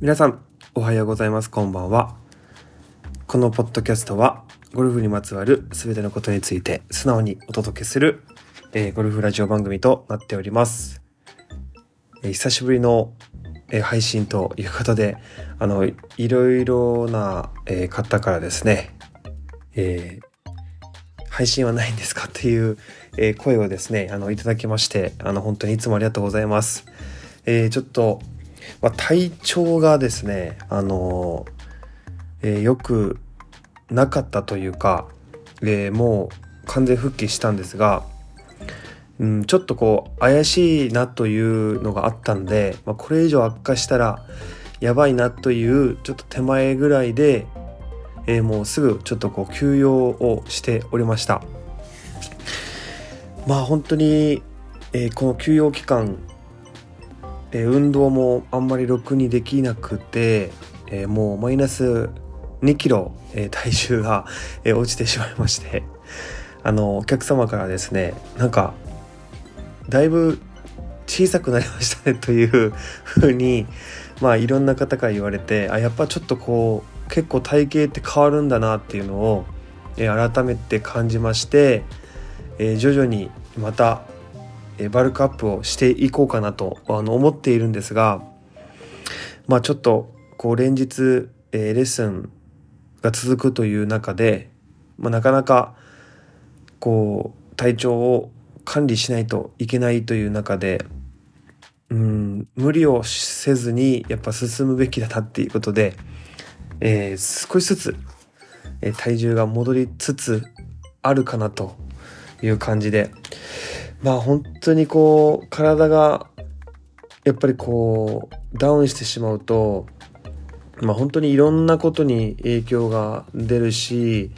皆さんおはようございます。こんばんは。このポッドキャストはゴルフにまつわる全てのことについて素直にお届けする、えー、ゴルフラジオ番組となっております、えー、久しぶりの、えー、配信ということであのいろいろな、え方からですね、え配信はないんですかっていう、え声をですねあのいただきましてあの本当にいつもありがとうございます、えちょっとまあ、体調がですね、あのえー、よくなかったというか、えー、もう完全復帰したんですが、うん、ちょっとこう怪しいなというのがあったんで、まあ、これ以上悪化したらやばいなというちょっと手前ぐらいで、えー、もうすぐちょっとこう休養をしておりました。まあ本当に、えー、この休養期間え運動もあんまりろくにできなくて、えもうマイナス2キロ、え体重が、え落ちてしまいましてあのお客様からですねなんかだいぶ小さくなりましたね というふうにまあいろんな方から言われてあやっぱちょっとこう結構体型って変わるんだなっていうのを、え改めて感じまして、え徐々にまたバルクアップをしていこうかなとあの思っているんですがまあちょっとこう連日、えレッスンが続くという中で、まあ、なかなかこう体調を管理しないといけないという中でうん無理をせずにやっぱ進むべきだなっていうことで、えー、少しずつ、え体重が戻りつつあるかなという感じでまあ本当にこう体がやっぱりこうダウンしてしまうとまあ本当にいろんなことに影響が出るし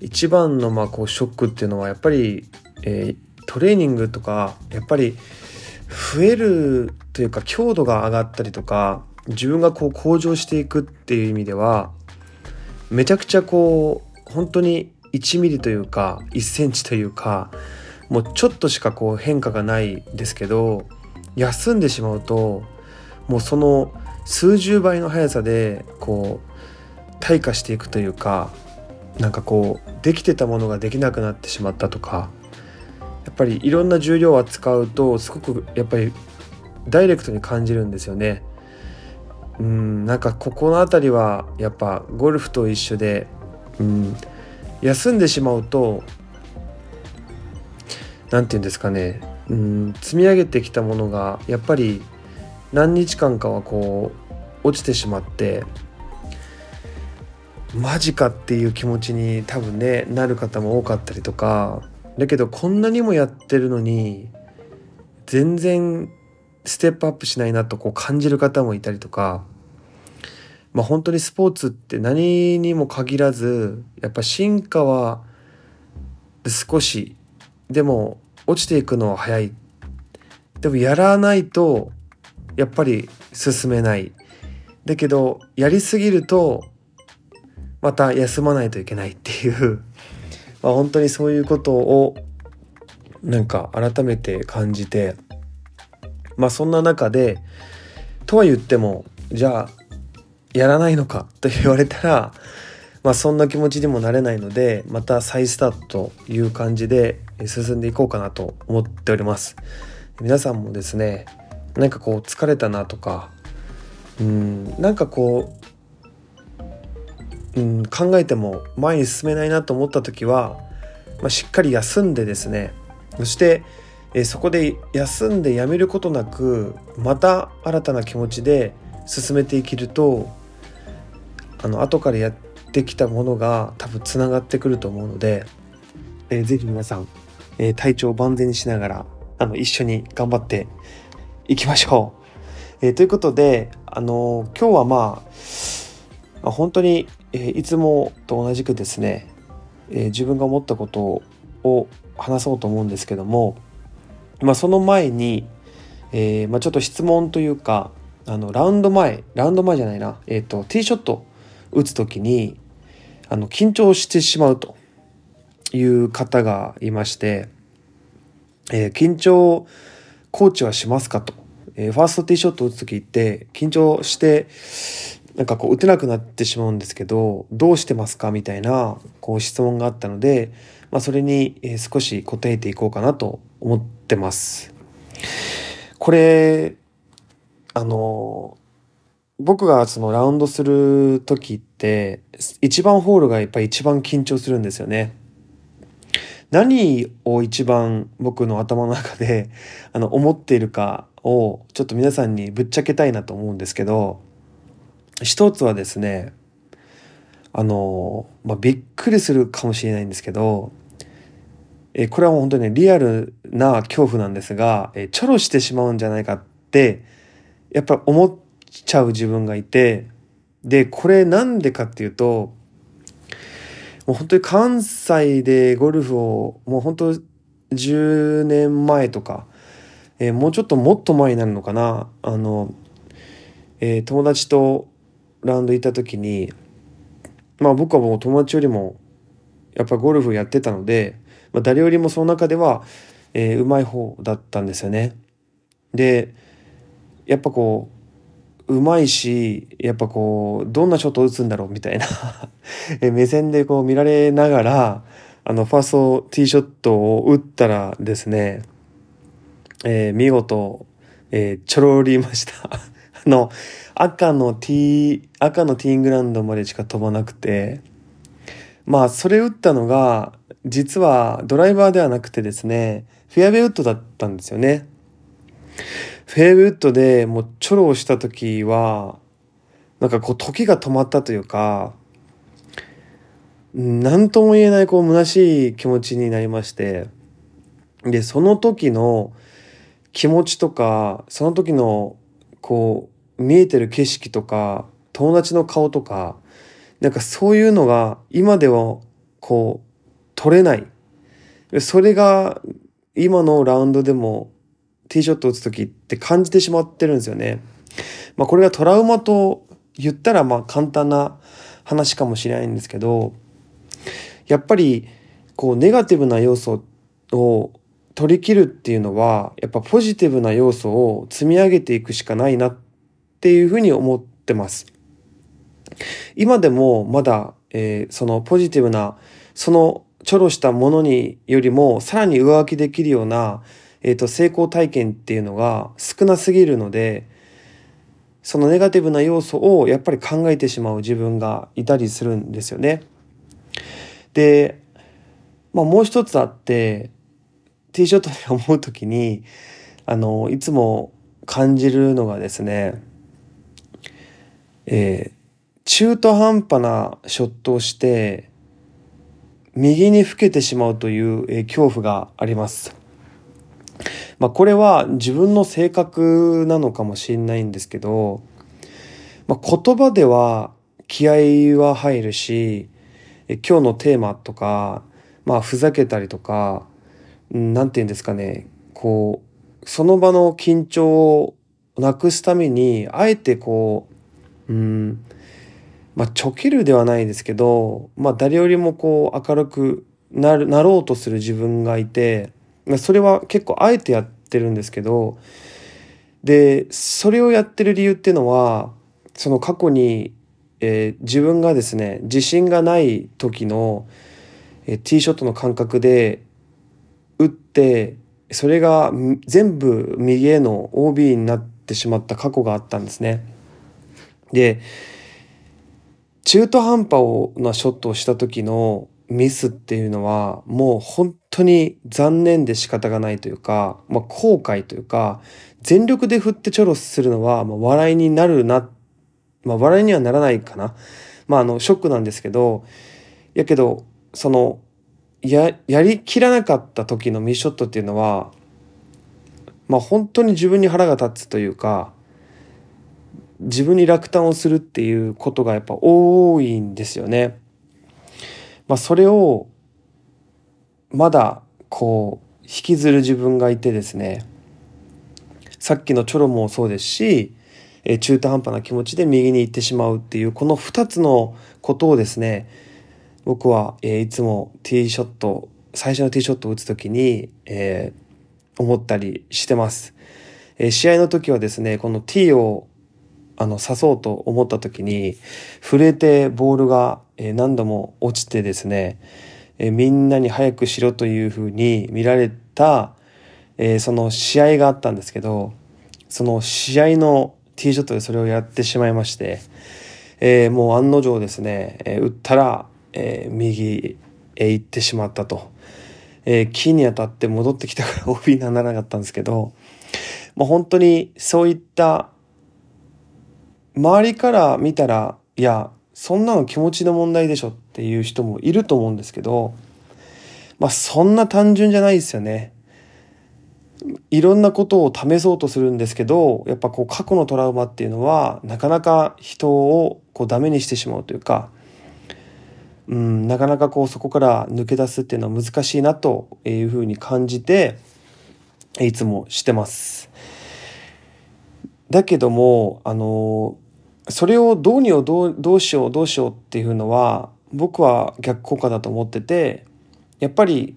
一番のまあこうショックっていうのはやっぱり、えー、トレーニングとかやっぱり増えるというか強度が上がったりとか自分がこう向上していくっていう意味ではめちゃくちゃこう本当に1ミリというか1センチというかもうちょっとしかこう変化がないですけど休んでしまうともうその数十倍の速さでこう退化していくというかなんかこうできてたものができなくなってしまったとかやっぱりいろんな重量を扱うとすごくやっぱりダイレクトに感じるんですよね。うんなんかここの辺りはやっぱゴルフと一緒で、うん、休んでしまうと何て言うんですかね。うん積み上げてきたものがやっぱり何日間かはこう落ちてしまってマジかっていう気持ちに多分ねなる方も多かったりとかだけどこんなにもやってるのに全然ステップアップしないなとこう感じる方もいたりとかまあ本当にスポーツって何にも限らずやっぱ進化は少しでも落ちていくのは早い。でもやらないとやっぱり進めない。だけどやりすぎるとまた休まないといけないっていう。まあ本当にそういうことをなんか改めて感じてまあそんな中でとは言ってもじゃあやらないのかと言われたらまあ、そんな気持ちにもなれないのでまた再スタートという感じで進んでいこうかなと思っております。皆さんもですねなんかこう疲れたなとかうんなんかこう、うん、考えても前に進めないなと思った時は、まあ、しっかり休んでですねそしてえそこで休んでやめることなくまた新たな気持ちで進めていけるとあの後からやってきたものが多分つながってくると思うので、えー、ぜひ皆さん、えー、体調を万全にしながらあの一緒に頑張っていきましょう。えー、ということで、あのー、今日はまあ、まあ、本当に、えー、いつもと同じくですね、え自分が思ったことを話そうと思うんですけども、まあ、その前に、えまあ、ちょっと質問というかあのラウンド前ラウンド前じゃないな、えーと、とティーショット打つ時にあの緊張してしまうという方がいまして、えー、緊張コーチはしますかとえー、ファーストティーショット打つ時って緊張してなんかこう打てなくなってしまうんですけどどうしてますかみたいなこう質問があったので、まあ、それに少し答えていこうかなと思ってます。これあの僕がそのラウンドする時って一番ホールがやっぱり一番緊張するんですよね。何を一番僕の頭の中で あの思っているかをちょっと皆さんにぶっちゃけたいなと思うんですけど一つはですねあの、まあ、びっくりするかもしれないんですけどえこれは本当に、ね、リアルな恐怖なんですがえチョロしてしまうんじゃないかってやっぱり思っちゃう自分がいてでこれなんでかっていうともう本当に関西でゴルフをもう本当10年前とか、えー、もうちょっともっと前になるのかなあの、えー、友達とラウンド行った時にまあ僕はもう友達よりもやっぱゴルフやってたので、まあ、誰よりもその中では、えー、うまい方だったんですよね。でやっぱこううまいし、やっぱこう、どんなショットを打つんだろうみたいな 目線でこう見られながら、あの、ファーストティーショットを打ったらですね、えー、見事、えー、ちょろりました。あの、赤のティー、赤のティーングラウンドまでしか飛ばなくて、まあ、それ打ったのが、実はドライバーではなくてですね、フェアウェイウッドだったんですよね。フェアウッドでもうチョロをした時は、なんかこう時が止まったというか、何とも言えないこう虚しい気持ちになりまして、で、その時の気持ちとか、その時のこう見えてる景色とか、友達の顔とか、なんかそういうのが今ではこう取れない。それが今のラウンドでもティーショット打つ時って感じてしまってるんですよね。まあこれがトラウマと言ったらまあ簡単な話かもしれないんですけど、やっぱりこうネガティブな要素を取り切るっていうのは、やっぱポジティブな要素を積み上げていくしかないなっていうふうに思ってます。今でもまだ、えー、そのポジティブな、そのちょろしたものによりもさらに上書きできるようなえっ、ー、と、成功体験っていうのが少なすぎるので、そのネガティブな要素をやっぱり考えてしまう自分がいたりするんですよね。で、まあもう一つあって、ティーショットで思うときに、あの、いつも感じるのがですね、えー、中途半端なショットをして、右に老けてしまうという、えー、恐怖があります。まあ、これは自分の性格なのかもしれないんですけど、まあ、言葉では気合は入るし、今日のテーマとか、まあ、ふざけたりとか、なんて言うんですかね、こう、その場の緊張をなくすために、あえてこう、うん、まあ、ちょけるではないですけど、まあ、誰よりもこう、明るくなる、なろうとする自分がいて、それは結構あえてやってるんですけどでそれをやってる理由っていうのはその過去に、えー、自分がですね自信がない時の、えー、ティーショットの感覚で打ってそれが全部右への OB になってしまった過去があったんですね。で中途半端なショットをした時のミスっていうのはもう本当に残念で仕方がないというか、まあ、後悔というか全力で振ってチョロするのは、まあ、笑いになるな、まあ、笑いにはならないかな。まあ、あの、ショックなんですけど、やけど、その、や、やりきらなかった時のミショットっていうのは、まあ本当に自分に腹が立つというか、自分に落胆をするっていうことがやっぱ多いんですよね。まあ、それをまだこう引きずる自分がいてですねさっきのチョロもそうですし、え中途半端な気持ちで右に行ってしまうっていうこの2つのことをですね僕は、えいつもティーショット最初のティーショットを打つ時に、えー、思ったりしてます。え試合の時はですね、この T をあの刺そうと思った時に震えてボールが何度も落ちてですねえみんなに早くしろというふうに見られたえその試合があったんですけどその試合のティーショットでそれをやってしまいまして、えもう案の定ですね、え打ったら、え右へ行ってしまったと。え木に当たって戻ってきたから OB にならなかったんですけど、まあ、本当にそういった周りから見たら、いや、そんなの気持ちの問題でしょっていう人もいると思うんですけど、まあそんな単純じゃないですよね。いろんなことを試そうとするんですけど、やっぱこう過去のトラウマっていうのは、なかなか人をこうダメにしてしまうというか、うん、なかなかこうそこから抜け出すっていうのは難しいなというふうに感じて、いつもしてます。だけども、あの、それをどうにをどうどうしようどうしようっていうのは僕は逆効果だと思っててやっぱり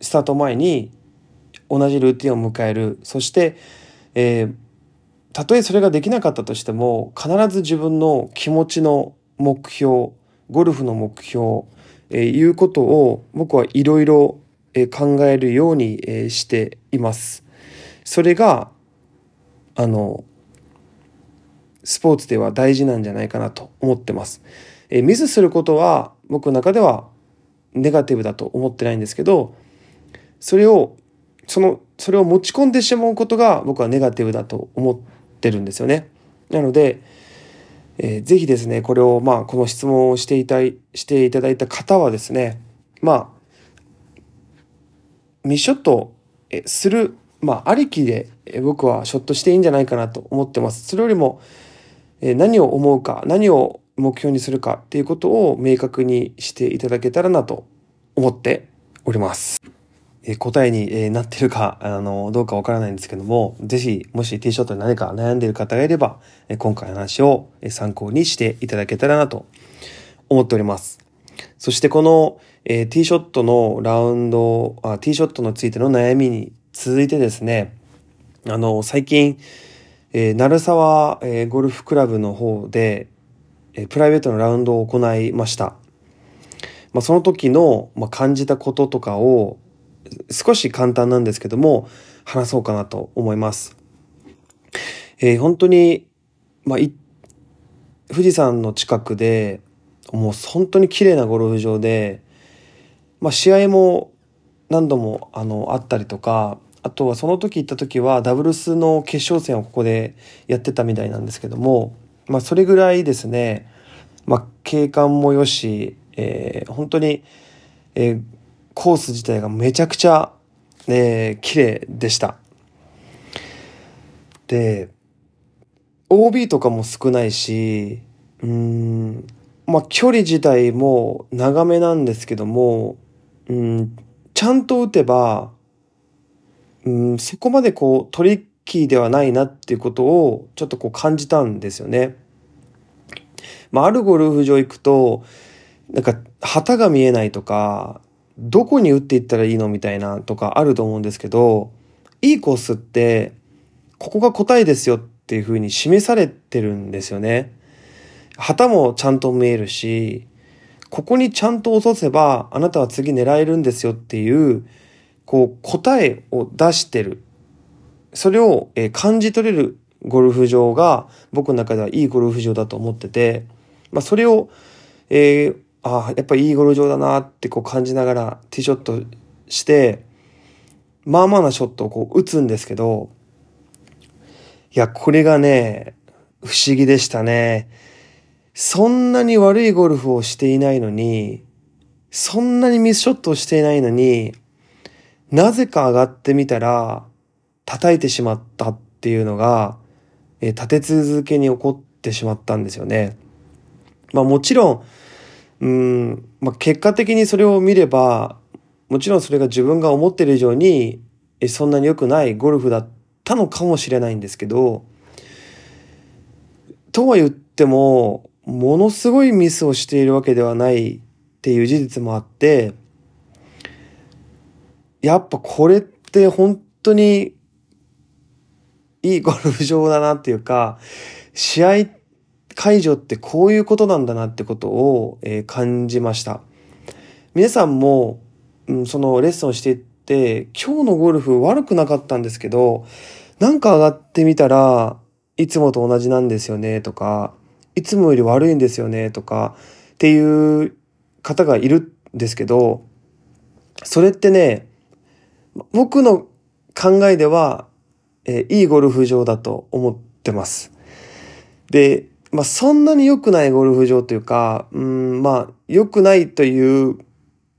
スタート前に同じルーティンを迎えるそして、えー、たとえそれができなかったとしても必ず自分の気持ちの目標ゴルフの目標、えー、いうことを僕はいろいろ考えるように、えー、しています。それがあのスポーツでは大事なんじゃないかなと思ってます。えミスすることは僕の中ではネガティブだと思ってないんですけど、それを、その、それを持ち込んでしまうことが僕はネガティブだと思ってるんですよね。なので、えー、ぜひですね、これを、まあ、この質問をしていたい、していただいた方はですね、まあ、ミショットする、まあ、ありきで僕はショットしていいんじゃないかなと思ってます。それよりも、え何を思うか、何を目標にするかっていうことを明確にしていただけたらなと思っております。え答えになってるか、あの、どうかわからないんですけども、ぜひ、もしティーショットで何か悩んでいる方がいれば、今回の話を参考にしていただけたらなと思っております。そしてこの、えティーショットのラウンドあ、ティーショットについての悩みに続いてですね、あの、最近、えー、鳴沢、えー、ゴルフクラブの方で、え、プライベートのラウンドを行いました。まあ、その時の、ま、感じたこととかを少し簡単なんですけども話そうかなと思います。えー、本当に、まあ、富士山の近くでもう本当に綺麗なゴルフ場で、まあ、試合も何度もあのあったりとかあとはその時行った時はダブルスの決勝戦をここでやってたみたいなんですけども、まあそれぐらいですね、まあ景観も良し、えー、本当に、えー、コース自体がめちゃくちゃ、えー、綺麗でした。で、OB とかも少ないし、うん、まあ距離自体も長めなんですけども、うん、ちゃんと打てば、うん、そこまでこうトリッキーではないなっていうことをちょっとこう感じたんですよね。まあ、あるゴルフ場行くと、なんか旗が見えないとか、どこに打っていったらいいのみたいなとかあると思うんですけど、いいコースって、ここが答えですよっていうふうに示されてるんですよね。旗もちゃんと見えるし、ここにちゃんと落とせばあなたは次狙えるんですよっていうこう答えを出してる。それを、え感じ取れるゴルフ場が僕の中ではいいゴルフ場だと思ってて、まあそれを、えー、ああ、やっぱりいいゴルフ場だなってこう感じながらティーショットして、まあまあなショットをこう打つんですけど、いや、これがね、不思議でしたね。そんなに悪いゴルフをしていないのに、そんなにミスショットをしていないのに、なぜか上がってみたら、叩いてしまったっていうのが、え立て続けに起こってしまったんですよね。まあもちろん、うん、まあ結果的にそれを見れば、もちろんそれが自分が思ってる以上に、えそんなに良くないゴルフだったのかもしれないんですけど、とは言っても、ものすごいミスをしているわけではないっていう事実もあって、やっぱこれって本当にいいゴルフ場だなっていうか、試合会場ってこういうことなんだなってことを、えー、感じました。皆さんも、うん、そのレッスンをしていって、今日のゴルフ悪くなかったんですけど、なんか上がってみたらいつもと同じなんですよねとか、いつもより悪いんですよねとかっていう方がいるんですけど、それってね、僕の考えでは、えー、いいゴルフ場だと思ってます。で、まあそんなに良くないゴルフ場というか、うん、まあ良くないという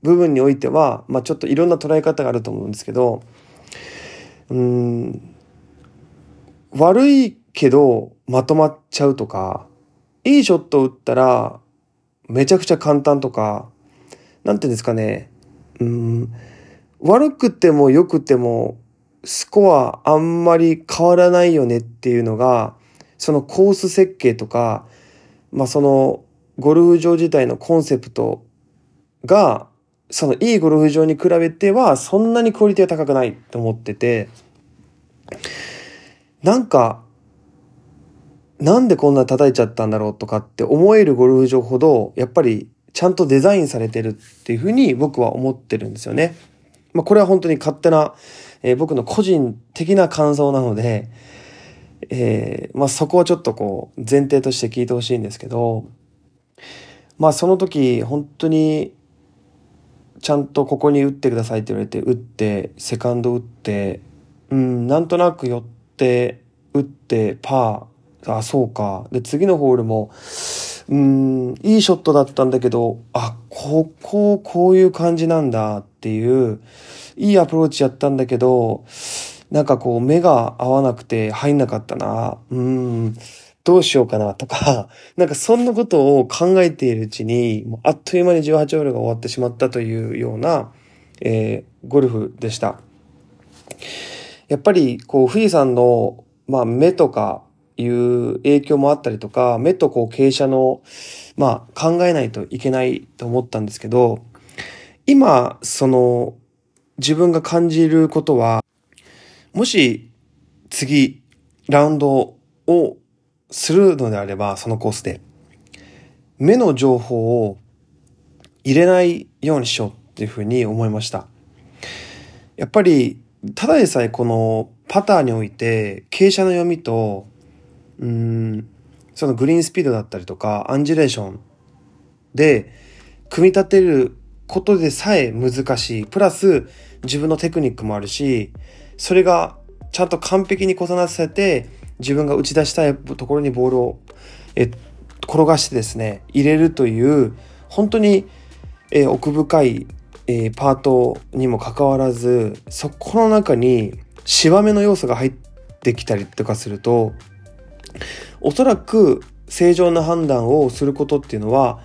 部分においては、まあちょっといろんな捉え方があると思うんですけど、うん、悪いけどまとまっちゃうとか、いいショットを打ったらめちゃくちゃ簡単とか、なんていうんですかね、うん、悪くても良くてもスコアあんまり変わらないよねっていうのが、そのコース設計とか、まあそのゴルフ場自体のコンセプトが、そのいいゴルフ場に比べてはそんなにクオリティが高くないと思ってて、なんか、なんでこんな叩いちゃったんだろうとかって思えるゴルフ場ほど、やっぱりちゃんとデザインされてるっていうふうに僕は思ってるんですよね。まあこれは本当に勝手な、えー、僕の個人的な感想なので、えー、まあそこはちょっとこう前提として聞いてほしいんですけど、まあその時本当にちゃんとここに打ってくださいって言われて打って、セカンド打って、うん、なんとなく寄って、打って、パー、あ、そうか。で、次のホールも、うん、いいショットだったんだけど、あ、ここ、こういう感じなんだっていう、いいアプローチやったんだけど、なんかこう目が合わなくて入んなかったな。うん。どうしようかなとか、なんかそんなことを考えているうちに、もうあっという間に18ホールが終わってしまったというような、えー、ゴルフでした。やっぱり、こう、富士山の、まあ、目とかいう影響もあったりとか、目とこう、傾斜の、まあ、考えないといけないと思ったんですけど、今、その、自分が感じることは、もし次、ラウンドをするのであれば、そのコースで、目の情報を入れないようにしようっていうふうに思いました。やっぱり、ただでさえこのパターにおいて、傾斜の読みと、うん、そのグリーンスピードだったりとか、アンジュレーションで、組み立てることでさえ難しい。プラス、自分のテクニックもあるし、それがちゃんと完璧に重ならせて、自分が打ち出したいところにボールをえ転がしてですね、入れるという、本当に、え奥深い、えパートにもかかわらず、そこの中に、しわめの要素が入ってきたりとかすると、おそらく正常な判断をすることっていうのは、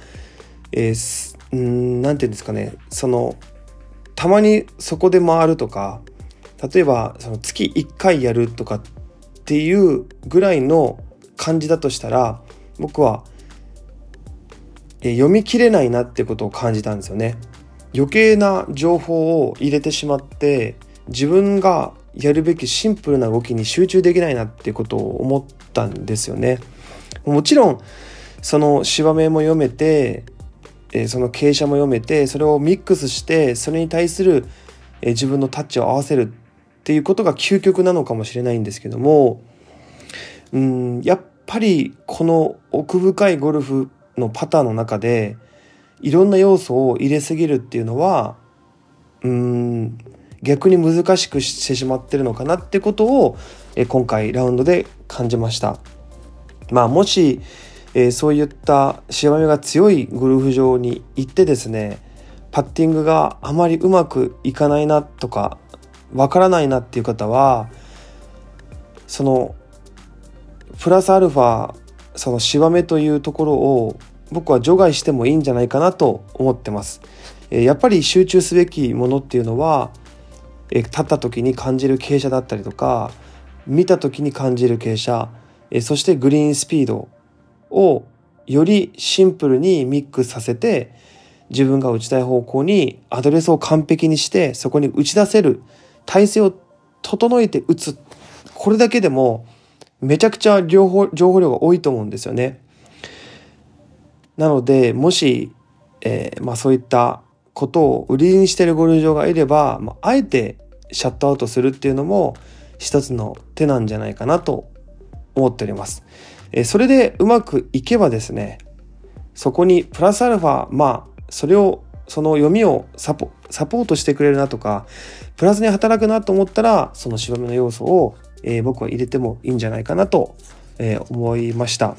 えー、うん、て言うんですかね、その、たまにそこで回るとか、例えばその月1回やるとかっていうぐらいの感じだとしたら僕はえ読み切れないなってことを感じたんですよね。余計な情報を入れてしまって自分がやるべきシンプルな動きに集中できないなっていうことを思ったんですよね。もちろんその芝目も読めてえその傾斜も読めてそれをミックスしてそれに対するえ自分のタッチを合わせるっていうことが究極なのかもしれないんですけどもうんやっぱりこの奥深いゴルフのパターンの中でいろんな要素を入れすぎるっていうのはうん逆に難しくしてしまってるのかなってことをえ今回ラウンドで感じました。まあもし、えー、そういったしわみが強いゴルフ場に行ってですねパッティングがあまりうまくいかないなとかわからないなっていう方はそのプラスアルファそのしわめというところを僕は除外してもいいんじゃないかなと思ってます。えやっぱり集中すべきものっていうのはえ立った時に感じる傾斜だったりとか見た時に感じる傾斜そしてグリーンスピードをよりシンプルにミックスさせて自分が打ちたい方向にアドレスを完璧にしてそこに打ち出せる体勢を整えて打つこれだけでもめちゃくちゃ情報情報量が多いと思うんですよね。なのでもし、えー、まあ、そういったことを売りにしてるゴルフ場がいれば、まあ、あえてシャットアウトするっていうのも一つの手なんじゃないかなと思っております。えー、それでうまくいけばですねそこにプラスアルファまあそれをその読みをサポサポートしてくれるなとかプラスに働くなと思ったらその芝目の要素を、えー、僕は入れてもいいんじゃないかなと、えー、思いました。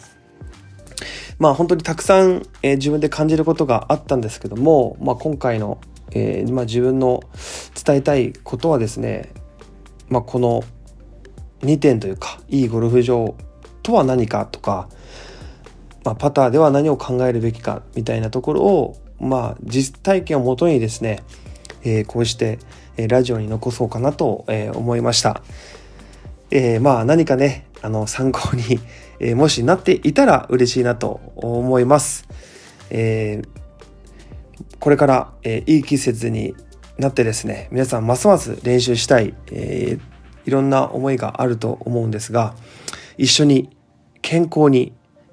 まあ本当にたくさん、えー、自分で感じることがあったんですけども、まあ、今回の、えまあ、自分の伝えたいことはですね、まあ、この2点というかいいゴルフ場とは何かとか、まあ、パターでは何を考えるべきかみたいなところをまあ実体験をもとにですね、えー、こうして、え、ラジオに残そうかなと、え、思いました。えー、まあ何かねあの参考に、えー、もしなっていたら嬉しいなと思います。えー、これから、えー、いい季節になってですね皆さんますます練習したい、えー、いろんな思いがあると思うんですが一緒に健康に、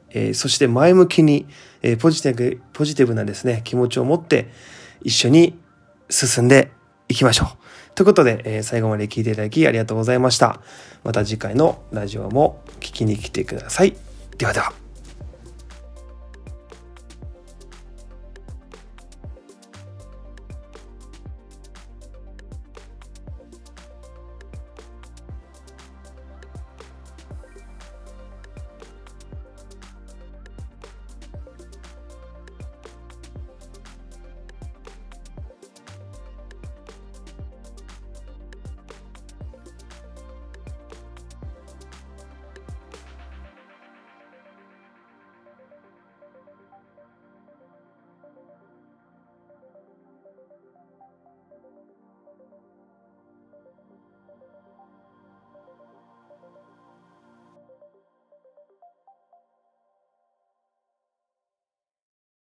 えー、そして前向きに、えー、ポジティブポジティブなですね気持ちを持って一緒に進んでいきましょう。ということで、えー、最後まで聞いていただきありがとうございました。また次回のラジオも聞きに来てください。ではでは。Thank you.